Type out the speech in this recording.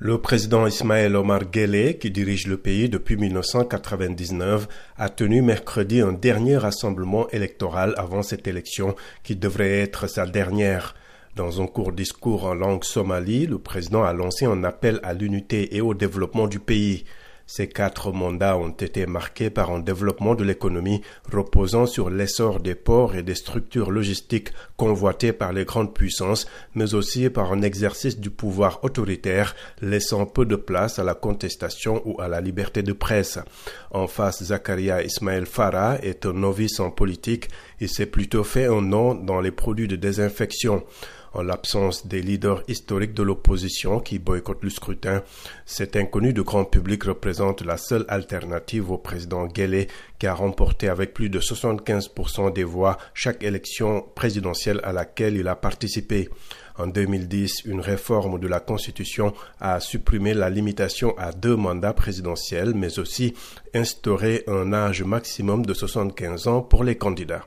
Le président Ismaël Omar Guelleh, qui dirige le pays depuis 1999, a tenu mercredi un dernier rassemblement électoral avant cette élection qui devrait être sa dernière. Dans un court discours en langue somalie, le président a lancé un appel à l'unité et au développement du pays. Ces quatre mandats ont été marqués par un développement de l'économie reposant sur l'essor des ports et des structures logistiques convoitées par les grandes puissances, mais aussi par un exercice du pouvoir autoritaire laissant peu de place à la contestation ou à la liberté de presse. En face, Zakaria Ismaël Farah est un novice en politique et s'est plutôt fait un nom dans les produits de désinfection en l'absence des leaders historiques de l'opposition qui boycottent le scrutin. Cet inconnu de grand public représente la seule alternative au président Guélé qui a remporté avec plus de 75% des voix chaque élection présidentielle à laquelle il a participé. En 2010, une réforme de la Constitution a supprimé la limitation à deux mandats présidentiels, mais aussi instauré un âge maximum de 75 ans pour les candidats.